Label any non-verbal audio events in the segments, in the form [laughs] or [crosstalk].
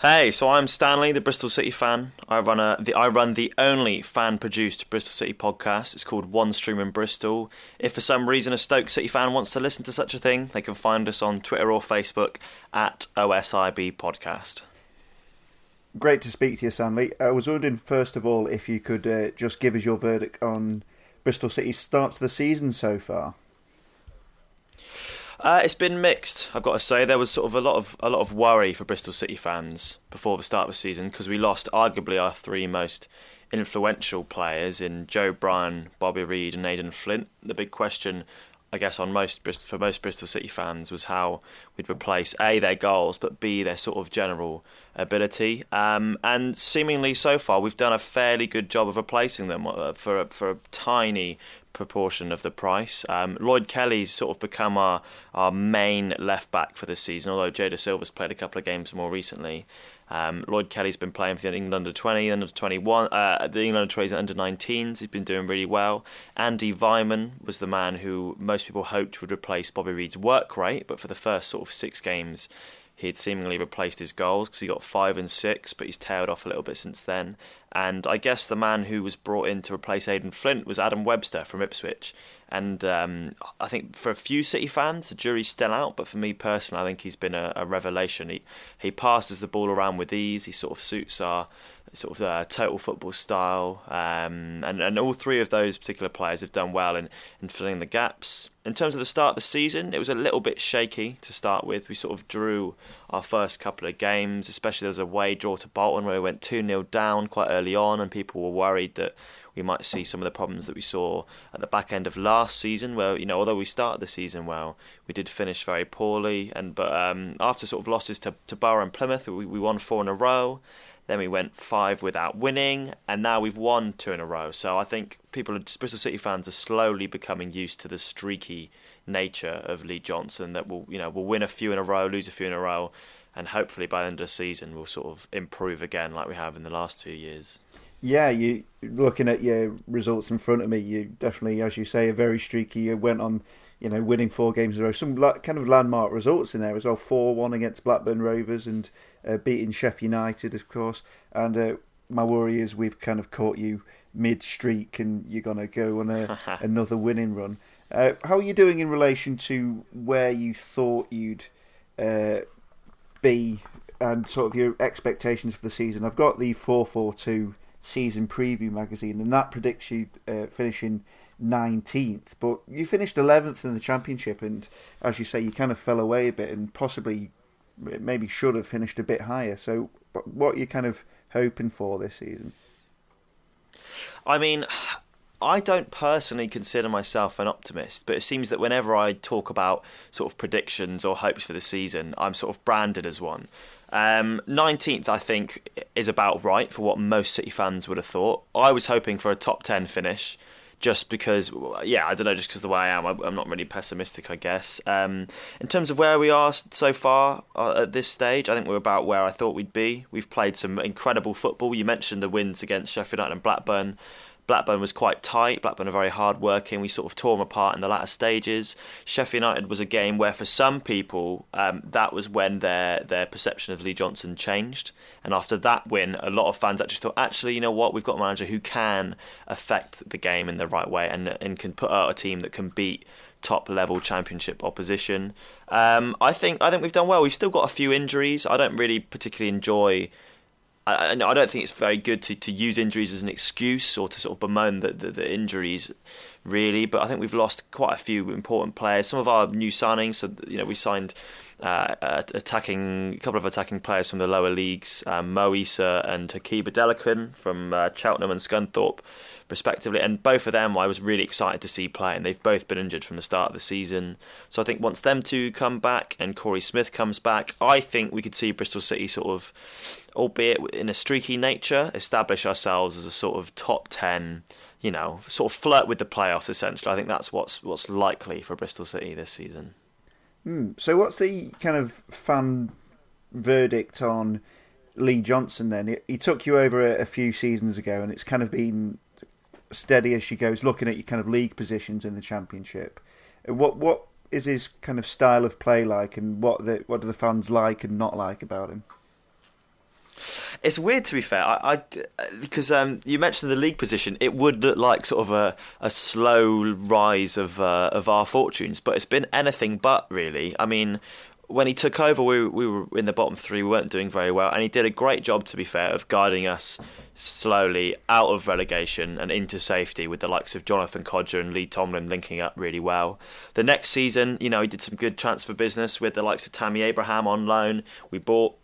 Hey, so I'm Stanley, the Bristol City fan. I run a the I run the only fan-produced Bristol City podcast. It's called One Stream in Bristol. If for some reason a Stoke City fan wants to listen to such a thing, they can find us on Twitter or Facebook at OSIB Podcast. Great to speak to you, Stanley. I was wondering first of all if you could uh, just give us your verdict on Bristol City's start to the season so far. Uh, it's been mixed. I've got to say there was sort of a lot of a lot of worry for Bristol City fans before the start of the season because we lost arguably our three most influential players in Joe Bryan, Bobby Reid, and Aden Flint. The big question, I guess, on most for most Bristol City fans was how we'd replace a their goals, but b their sort of general ability. Um, and seemingly so far, we've done a fairly good job of replacing them uh, for a, for a tiny proportion of the price. Um, Lloyd Kelly's sort of become our, our main left back for this season, although Jay Dasilva's played a couple of games more recently. Um, Lloyd Kelly's been playing for the England under 20, under 21, uh, the England under 20s and under 19s. He's been doing really well. Andy Weimann was the man who most people hoped would replace Bobby Reid's work rate, but for the first sort of six games, he had seemingly replaced his goals because he got five and six, but he's tailed off a little bit since then. And I guess the man who was brought in to replace Aden Flint was Adam Webster from Ipswich. And um, I think for a few City fans, the jury's still out. But for me personally, I think he's been a, a revelation. He he passes the ball around with ease. He sort of suits our sort of uh, total football style. Um, and, and all three of those particular players have done well in, in filling the gaps. In terms of the start of the season, it was a little bit shaky to start with. We sort of drew our first couple of games, especially there was a away draw to Bolton where we went 2 0 down quite early on, and people were worried that we might see some of the problems that we saw at the back end of last season, where you know although we started the season well, we did finish very poorly. And but um, after sort of losses to to Borough and Plymouth, we, we won four in a row. Then we went five without winning, and now we've won two in a row. So I think people, Bristol City fans, are slowly becoming used to the streaky nature of Lee Johnson. That will, you know, will win a few in a row, lose a few in a row, and hopefully by the end of the season we'll sort of improve again, like we have in the last two years. Yeah, you looking at your results in front of me, you definitely, as you say, are very streaky. You went on you know, winning four games in a row. Some kind of landmark results in there as well. Four one against Blackburn Rovers and uh, beating Sheffield United, of course. And uh, my worry is we've kind of caught you mid streak and you're gonna go on a, [laughs] another winning run. Uh, how are you doing in relation to where you thought you'd uh, be and sort of your expectations for the season? I've got the four four two season preview magazine, and that predicts you uh, finishing 19th, but you finished 11th in the championship, and as you say, you kind of fell away a bit, and possibly maybe should have finished a bit higher. So, what are you kind of hoping for this season? I mean, [sighs] I don't personally consider myself an optimist, but it seems that whenever I talk about sort of predictions or hopes for the season, I'm sort of branded as one. Um, 19th, I think, is about right for what most City fans would have thought. I was hoping for a top 10 finish just because, yeah, I don't know, just because the way I am, I'm not really pessimistic, I guess. Um, in terms of where we are so far uh, at this stage, I think we're about where I thought we'd be. We've played some incredible football. You mentioned the wins against Sheffield United and Blackburn. Blackburn was quite tight. Blackburn are very hard working. We sort of tore them apart in the latter stages. Sheffield United was a game where, for some people, um, that was when their their perception of Lee Johnson changed. And after that win, a lot of fans actually thought, actually, you know what, we've got a manager who can affect the game in the right way and and can put out a team that can beat top level championship opposition. Um, I think I think we've done well. We've still got a few injuries. I don't really particularly enjoy I, I don't think it's very good to, to use injuries as an excuse or to sort of bemoan the, the, the, injuries, really. But I think we've lost quite a few important players. Some of our new signings, so you know, we signed uh, attacking a couple of attacking players from the lower leagues, um, and Hakeeb Adelakun from uh, Cheltenham and Scunthorpe respectively. And both of them I was really excited to see play, and they've both been injured from the start of the season. So I think once them two come back and Korey Smith comes back, I think we could see Bristol City sort of, albeit in a streaky nature, establish ourselves as a sort of top ten. You know, sort of flirt with the playoffs. Essentially, I think that's what's what's likely for Bristol City this season. Mm. So, what's the kind of fan verdict on Lee Johnson then? He took you over a, few seasons ago, and it's kind of been steady as she goes, looking at your kind of league positions in the championship. What what is his kind of style of play like, and what the, what do the fans like and not like about him? It's weird to be fair. I, I because um, you mentioned the league position. It would look like sort of a, a slow rise of uh, of our fortunes, but it's been anything but really. I mean, when he took over, we we were in the bottom three. We weren't doing very well, and he did a great job, to be fair, of guiding us slowly out of relegation and into safety with the likes of Jonathan Kodjia and Lee Tomlin linking up really well. The next season, you know, he did some good transfer business with the likes of Tammy Abraham on loan. We bought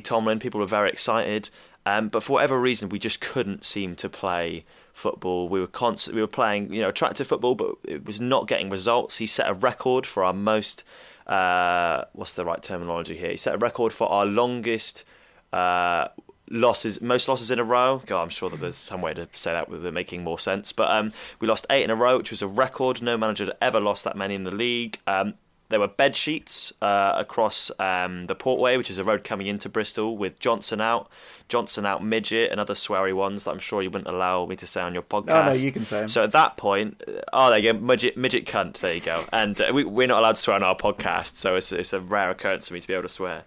Tomlin. People were very excited, um, but for whatever reason, we just couldn't seem to play football. We were constant. We were playing, you know, attractive football, but it was not getting results. He set a record for our most uh, what's the right terminology here? He set a record for our longest uh, losses, most losses in a row. God, I'm sure that there's some way to say that with it making more sense. But um, we lost eight in a row, which was a record. No manager had ever lost that many in the league. Um, there were bed sheets uh, across um, the Portway, which is a road coming into Bristol, with Johnson out, Johnson out midget, and other sweary ones that I'm sure you wouldn't allow me to say on your podcast. Oh no, you can say them. So at that point, uh, oh, there you go, midget, midget cunt. There you go. And uh, we, we're not allowed to swear on our podcast, so it's, it's a rare occurrence for me to be able to swear.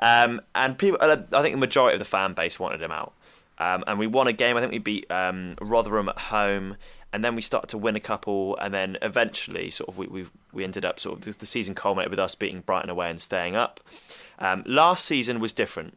Um, and people, uh, I think the majority of the fan base wanted him out. Um, and we won a game. I think we beat um, Rotherham at home, and then we started to win a couple, and then eventually, sort of, we we, we ended up sort of the season culminated with us beating Brighton away and staying up. Um, last season was different.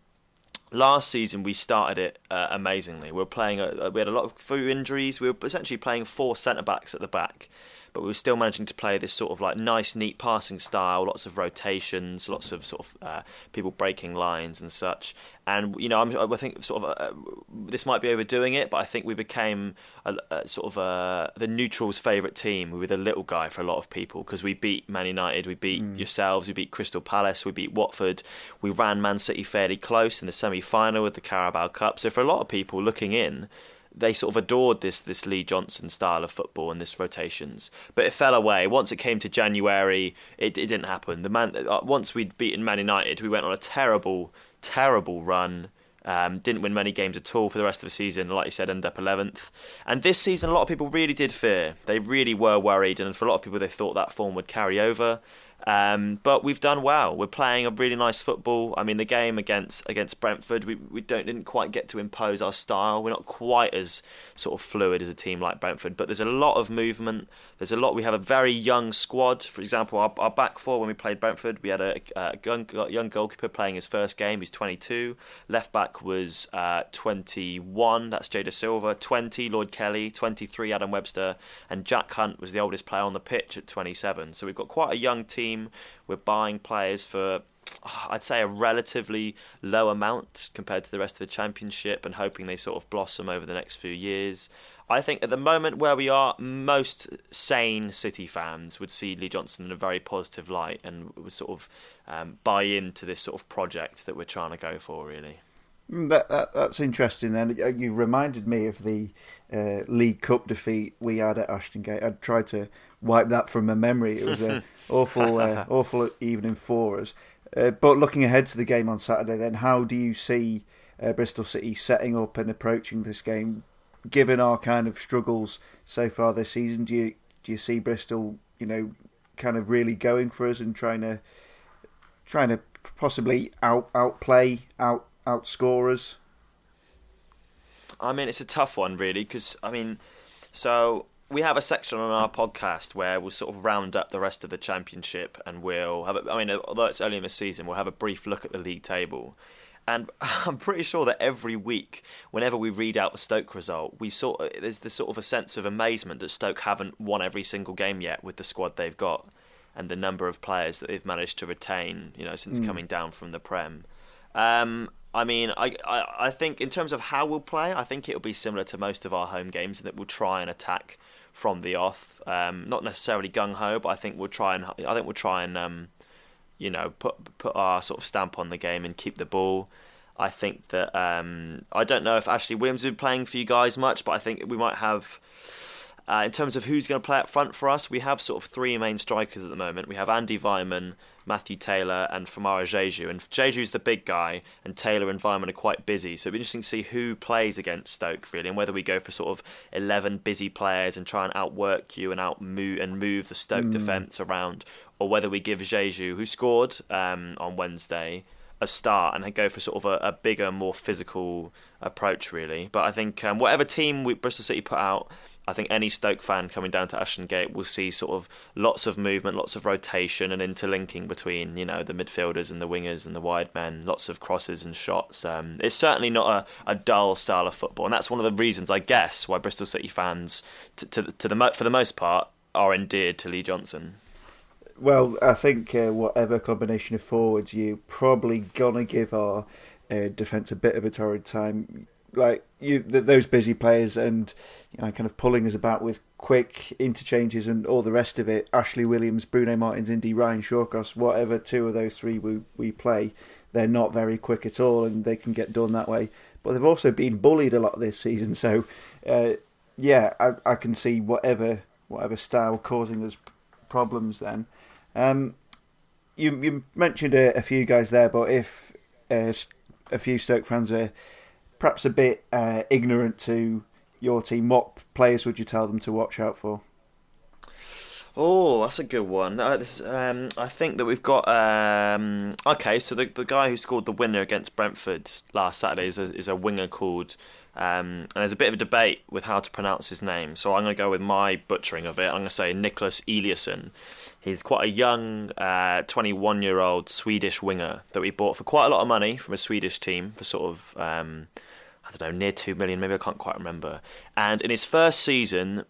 Last season we started it uh, amazingly. We were playing. A, we had a lot of few injuries. We were essentially playing four centre backs at the back, but we were still managing to play this sort of like nice, neat passing style. Lots of rotations, lots of sort of uh, people breaking lines and such. And you know, I'm, I think sort of uh, this might be overdoing it, but I think we became a, a sort of uh, the neutrals' favourite team. We were the little guy for a lot of people because we beat Man United, we beat mm. yourselves, we beat Crystal Palace, we beat Watford, we ran Man City fairly close in the semi-final with the Carabao Cup. So for a lot of people looking in, they sort of adored this this Lee Johnson style of football and this rotations, but it fell away once it came to January. It, it didn't happen. The man uh, once we'd beaten Man United, we went on a terrible, terrible run. Um, didn't win many games at all for the rest of the season. Like you said, ended up 11th. And this season, a lot of people really did fear. They really were worried, and for a lot of people, they thought that form would carry over. Um, but we've done well. We're playing a really nice football. I mean, the game against against Brentford, we we don't didn't quite get to impose our style. We're not quite as sort of fluid as a team like Brentford, but there's a lot of movement. There's a lot. We have a very young squad. For example, our, our back four when we played Brentford, we had a, a young, goalkeeper playing his first game. He's 22. Left back was uh, 21. That's Jay Silva. 20 Lloyd Kelly. 23 Adam Webster, and Jack Hunt was the oldest player on the pitch at 27. So we've got quite a young team. We're buying players for [sighs] I'd say a relatively low amount compared to the rest of the championship and hoping they sort of blossom over the next few years. I think at the moment where we are, most sane City fans would see Lee Johnson in a very positive light and would sort of um, buy into this sort of project that we're trying to go for, really. Mm, that, that, that's interesting. Then uh, you reminded me of the uh, League Cup defeat we had at Ashton Gate. I'd tried to wipe that from my memory. It was an [laughs] awful, uh, awful evening for us. Uh, but looking ahead to the game on Saturday, then how do you see uh, Bristol City setting up and approaching this game? given our kind of struggles so far this season, do you do you see Bristol, you know, kind of really going for us and trying to trying to possibly out outplay, out outscore us? I mean, it's a tough one, really, because I mean, so we have a section on our podcast where we'll sort of round up the rest of the championship, and we'll have. A, I mean, although it's early in the season, we'll have a brief look at the league table, and [laughs] I'm pretty sure that every week, whenever we read out the Stoke result, we sort of, there's this sort of a sense of amazement that Stoke haven't won every single game yet with the squad they've got and the number of players that they've managed to retain, you know, since mm. coming down from the Prem. Um, I mean, I, I, I think in terms of how we'll play, I think it'll be similar to most of our home games in that we'll try and attack from the off. Um, not necessarily gung ho, but I think we'll try and I think we'll try and um, you know, put put our sort of stamp on the game and keep the ball. I think that um, I don't know if Ashley Williams has been playing for you guys much, but I think we might have. Uh, in terms of who's going to play up front for us, we have sort of three main strikers at the moment. We have Andy Weimann, Matthew Taylor, and Famara Diédhiou. And Diédhiou's the big guy, and Taylor and Weimann are quite busy. So it'll be interesting to see who plays against Stoke, really, and whether we go for sort of 11 busy players and try and outwork you and out move and move the Stoke mm. defence around, or whether we give Diédhiou, who scored um, on Wednesday, a start and go for sort of a, a bigger, more physical approach, really. But I think um, whatever team we, Bristol City put out, I think any Stoke fan coming down to Ashton Gate will see sort of lots of movement, lots of rotation, and interlinking between you know the midfielders and the wingers and the wide men. Lots of crosses and shots. Um, it's certainly not a, a dull style of football, and that's one of the reasons I guess why Bristol City fans, to, to, to the for the most part, are endeared to Lee Johnson. Well, I think uh, whatever combination of forwards you probably gonna give our uh, defence a bit of a torrid time. Like you, th- those busy players, and you know, kind of pulling us about with quick interchanges and all the rest of it. Ashley Williams, Bruno Martins Indi, Ryan Shawcross, whatever two of those three we we play, they're not very quick at all, and they can get done that way. But they've also been bullied a lot this season, so uh, yeah, I, I can see whatever whatever style causing us problems then. Um, you you mentioned a, a, few guys there, but if uh, a few Stoke fans are perhaps a bit uh, ignorant to your team, what players would you tell them to watch out for? Oh, that's a good one. Uh, this, um, I think that we've got. Um, okay, so the the guy who scored the winner against Brentford last Saturday is a, is a winger called. Um, and there's a bit of a debate with how to pronounce his name, so I'm going to go with my butchering of it. I'm going to say Niclas Eliasson. He's quite a young, 21 uh, year old Swedish winger that we bought for quite a lot of money from a Swedish team for sort of, um, I don't know, near 2 million, maybe I can't quite remember. And in his first season,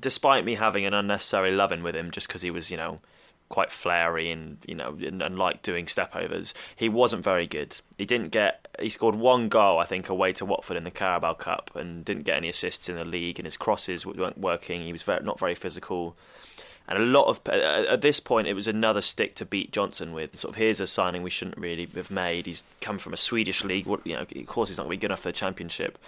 despite me having an unnecessary loving with him just because he was, you know, quite flary and you know and, and like doing stepovers. He wasn't very good. He didn't get. He scored one goal, I think, away to Watford in the Carabao Cup, and didn't get any assists in the league. And his crosses weren't working. He was very, not very physical. And a lot of at this point, it was another stick to beat Johnson with. Sort of here's a signing we shouldn't really have made. He's come from a Swedish league. You know, of course, he's not going to be good enough for the Championship.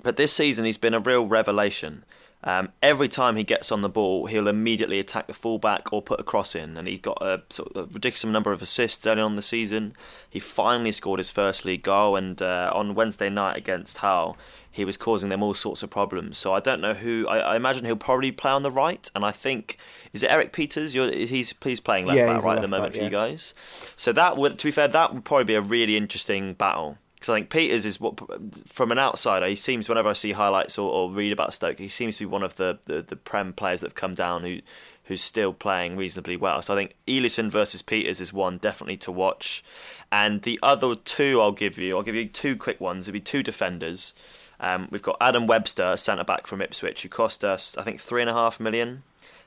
But this season, he's been a real revelation. Um, every time he gets on the ball, he'll immediately attack the fullback or put a cross in, and he's got a sort of ridiculous number of assists early on the season. He finally scored his first league goal, and uh, on Wednesday night against Hull, he was causing them all sorts of problems. So I don't know who. I, I, imagine he'll probably play on the right, and I think is it Erik Pieters? You're, he's he's playing left yeah, back right at the moment back, for yeah. you guys. So that would, to be fair, that would probably be a really interesting battle because I think Pieters is what from an outsider he seems whenever I see highlights or, or, read about Stoke he seems to be one of the, the, the prem players that have come down who who's still playing reasonably well. So I think Eliasson versus Pieters is one definitely to watch, and the other two I'll give you I'll give you two quick ones. It'll be two defenders. Um, we've got Adam Webster, centre back from Ipswich, who cost us I think three and a half million,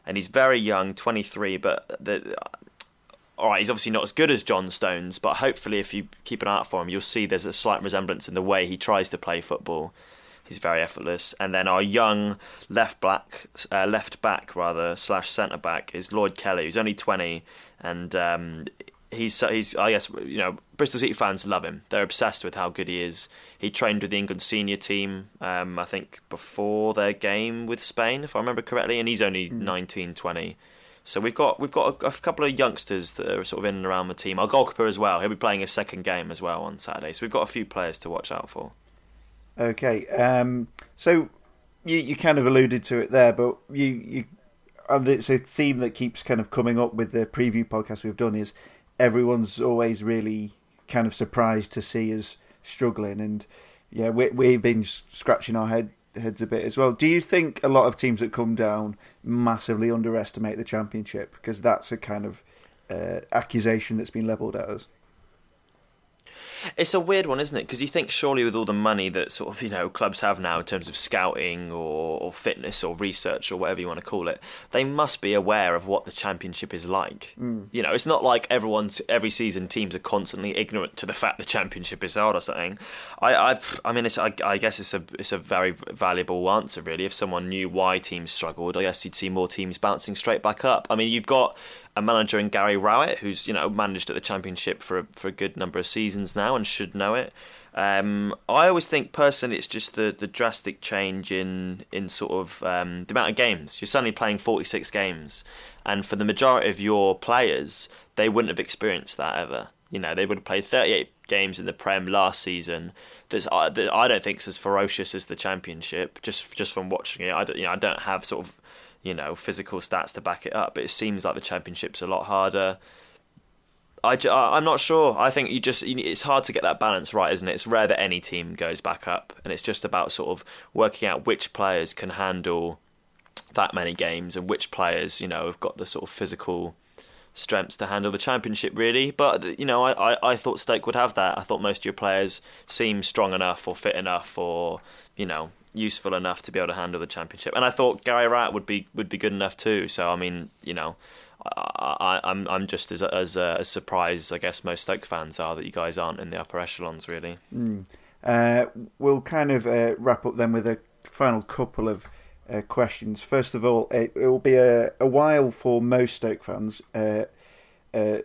and he's very young, 23, but the, all right, he's obviously not as good as John Stones, but hopefully, if you keep an eye out for him, you'll see there's a slight resemblance in the way he tries to play football. He's very effortless. And then our young left back, uh, left back rather slash centre back is Lloyd Kelly, who's only 20, and um, he's he's I guess you know Bristol City fans love him. They're obsessed with how good he is. He trained with the England senior team, um, I think before their game with Spain, if I remember correctly, and he's only mm. 19, 20. So we've got we've got a, a, couple of youngsters that are sort of in and around the team. Our goalkeeper as well. He'll be playing his second game as well on Saturday. So we've got a few players to watch out for. Okay, um, so you you kind of alluded to it there, but you you and it's a theme that keeps kind of coming up with the preview podcast we've done is everyone's always really kind of surprised to see us struggling, and yeah, we we've been scratching our head heads a bit as well. Do you think a lot of teams that come down massively underestimate the championship? Because that's a kind of uh, accusation that's been levelled at us. It's a weird one, isn't it? Because you think surely with all the money that sort of you know clubs have now in terms of scouting or, or fitness or research or whatever you want to call it, they must be aware of what the championship is like. Mm. You know, it's not like everyone's every season teams are constantly ignorant to the fact the championship is hard or something. I I, I mean, it's, I, I guess it's a it's a very valuable answer really. If someone knew why teams struggled, I guess you'd see more teams bouncing straight back up. I mean, you've got a manager in Gary Rowett, who's you know managed at the Championship for a, for a good number of seasons now and should know it. Um, I always think personally it's just the, the drastic change in in sort of um, the amount of games. You're suddenly playing 46 games, and for the majority of your players, they wouldn't have experienced that ever. You know, they would have played 38 games in the Prem last season. That's I, that I don't think is as ferocious as the Championship. Just just from watching it, I don't, you know I don't have sort of you know physical stats to back it up. But it seems like the championship's a lot harder. I, I'm not sure. I think you just it's hard to get that balance right, isn't it? It's rare that any team goes back up, and it's just about sort of working out which players can handle that many games and which players you know have got the sort of physical strengths to handle the championship really but you know I, I, I thought Stoke would have that I thought most of your players seem strong enough or fit enough or you know useful enough to be able to handle the championship and I thought Gary Rowett would be would be good enough too so I mean you know I, am I'm, I'm just as as, uh, as surprised I guess most Stoke fans are that you guys aren't in the upper echelons really mm. uh, we'll kind of uh, wrap up then with a final couple of uh, questions. First of all, it, it will be a, a, while for most Stoke fans. Uh, uh,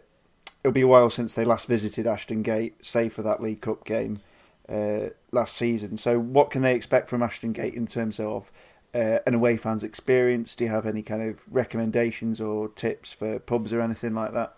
it'll be a while since they last visited Ashton Gate, save for that League Cup game uh, last season. So, what can they expect from Ashton Gate in terms of uh, an away fans' experience? Do you have any kind of recommendations or tips for pubs or anything like that?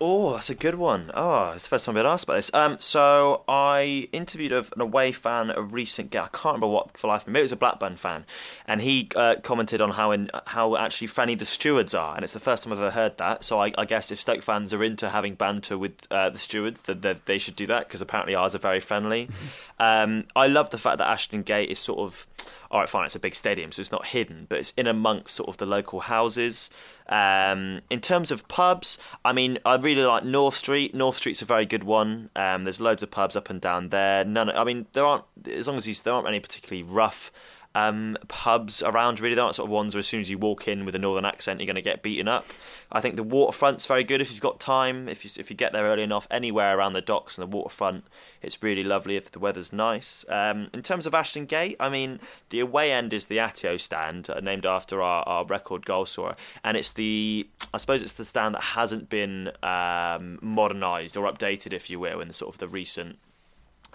Oh, that's a good one. Oh, it's the first time I've been asked about this. Um, so I interviewed an away fan a recent game. I can't remember what for life. Maybe it was a Blackburn fan, and he uh, commented on how in, how actually friendly the stewards are, and it's the first time I've ever heard that. So I, I guess if Stoke fans are into having banter with uh, the stewards, then they, they should do that because apparently ours are very friendly. [laughs] um, I love the fact that Ashton Gate is sort of all right, fine, it's a big stadium, so it's not hidden, but it's in amongst sort of the local houses. Um, in terms of pubs, I mean, I really like North Street. North Street's a very good one. Um, there's loads of pubs up and down there. None, I mean, there aren't as long as you, there aren't any particularly rough um, pubs around. Really, they're not sort of ones where as soon as you walk in with a northern accent, you're going to get beaten up. I think the waterfront's very good if you've got time. If you if you get there early enough, anywhere around the docks and the waterfront, it's really lovely if the weather's nice. Um, in terms of Ashton Gate, I mean, the away end is the Atyeo stand, uh, named after our, our record goal scorer, and it's the I suppose it's the stand that hasn't been um, modernised or updated, if you will, in the sort of the recent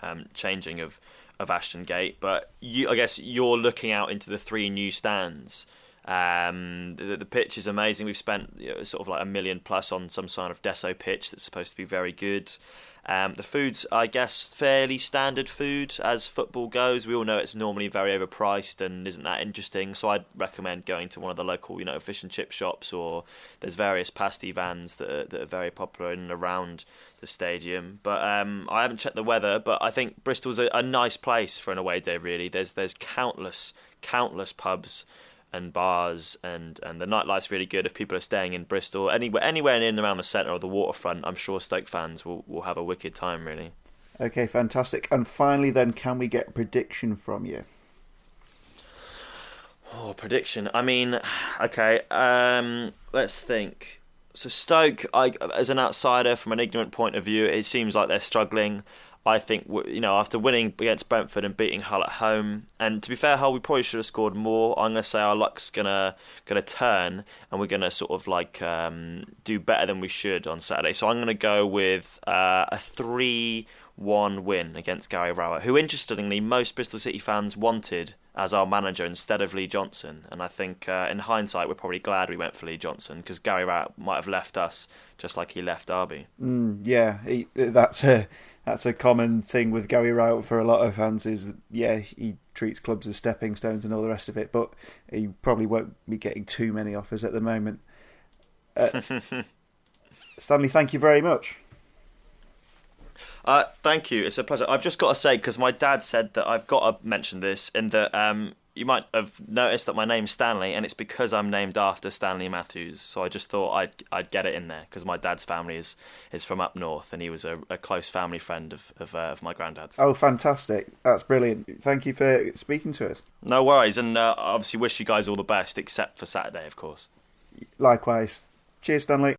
um, changing of of Ashton Gate. But you, I guess you're looking out into the three new stands. Um, the, the, pitch is amazing. We've spent you know, sort of like a million plus on some sort of Desso pitch that's supposed to be very good. Um, the food's, I guess, fairly standard food as football goes. We all know it's normally very overpriced and isn't that interesting. So I'd recommend going to one of the local, you know, fish and chip shops, or there's various pasty vans that are, that are very popular in and around the stadium. But um, I haven't checked the weather, but I think Bristol's a, a nice place for an away day. Really, there's there's countless countless pubs and bars and and the nightlife's really good if people are staying in Bristol. Anywhere anywhere in and around the centre or the waterfront I'm sure Stoke fans will will have a wicked time really. Okay fantastic. And finally then can we get a prediction from you? Oh prediction. I mean okay um, let's think. So Stoke I, as an outsider from an ignorant point of view it seems like they're struggling I think you know after winning against Brentford and beating Hull at home, and to be fair, Hull we probably should have scored more. I'm gonna say our luck's gonna gonna turn, and we're gonna sort of like um, do better than we should on Saturday. So I'm gonna go with uh, a three. One win against Gary Rowett, who interestingly most Bristol City fans wanted as our manager instead of Lee Johnson. And I think uh, in hindsight, we're probably glad we went for Lee Johnson because Gary Rowett might have left us just like he left Derby. Mm, yeah, he, that's a that's a common thing with Gary Rowett for a lot of fans. Is that, yeah, he treats clubs as stepping stones and all the rest of it, but he probably won't be getting too many offers at the moment. Uh, [laughs] Stanley, thank you very much. Uh, thank you. It's a pleasure. I've just got to say because my dad said that I've got to mention this, and that um, you might have noticed that my name's Stanley, and it's because I'm named after Stanley Matthews. So I just thought I'd I'd get it in there because my dad's family is is from up north, and he was a, a close family friend of of, uh, of, my granddad's. Oh, fantastic! That's brilliant. Thank you for speaking to us. No worries, and uh, obviously wish you guys all the best, except for Saturday, of course. Likewise. Cheers, Stanley.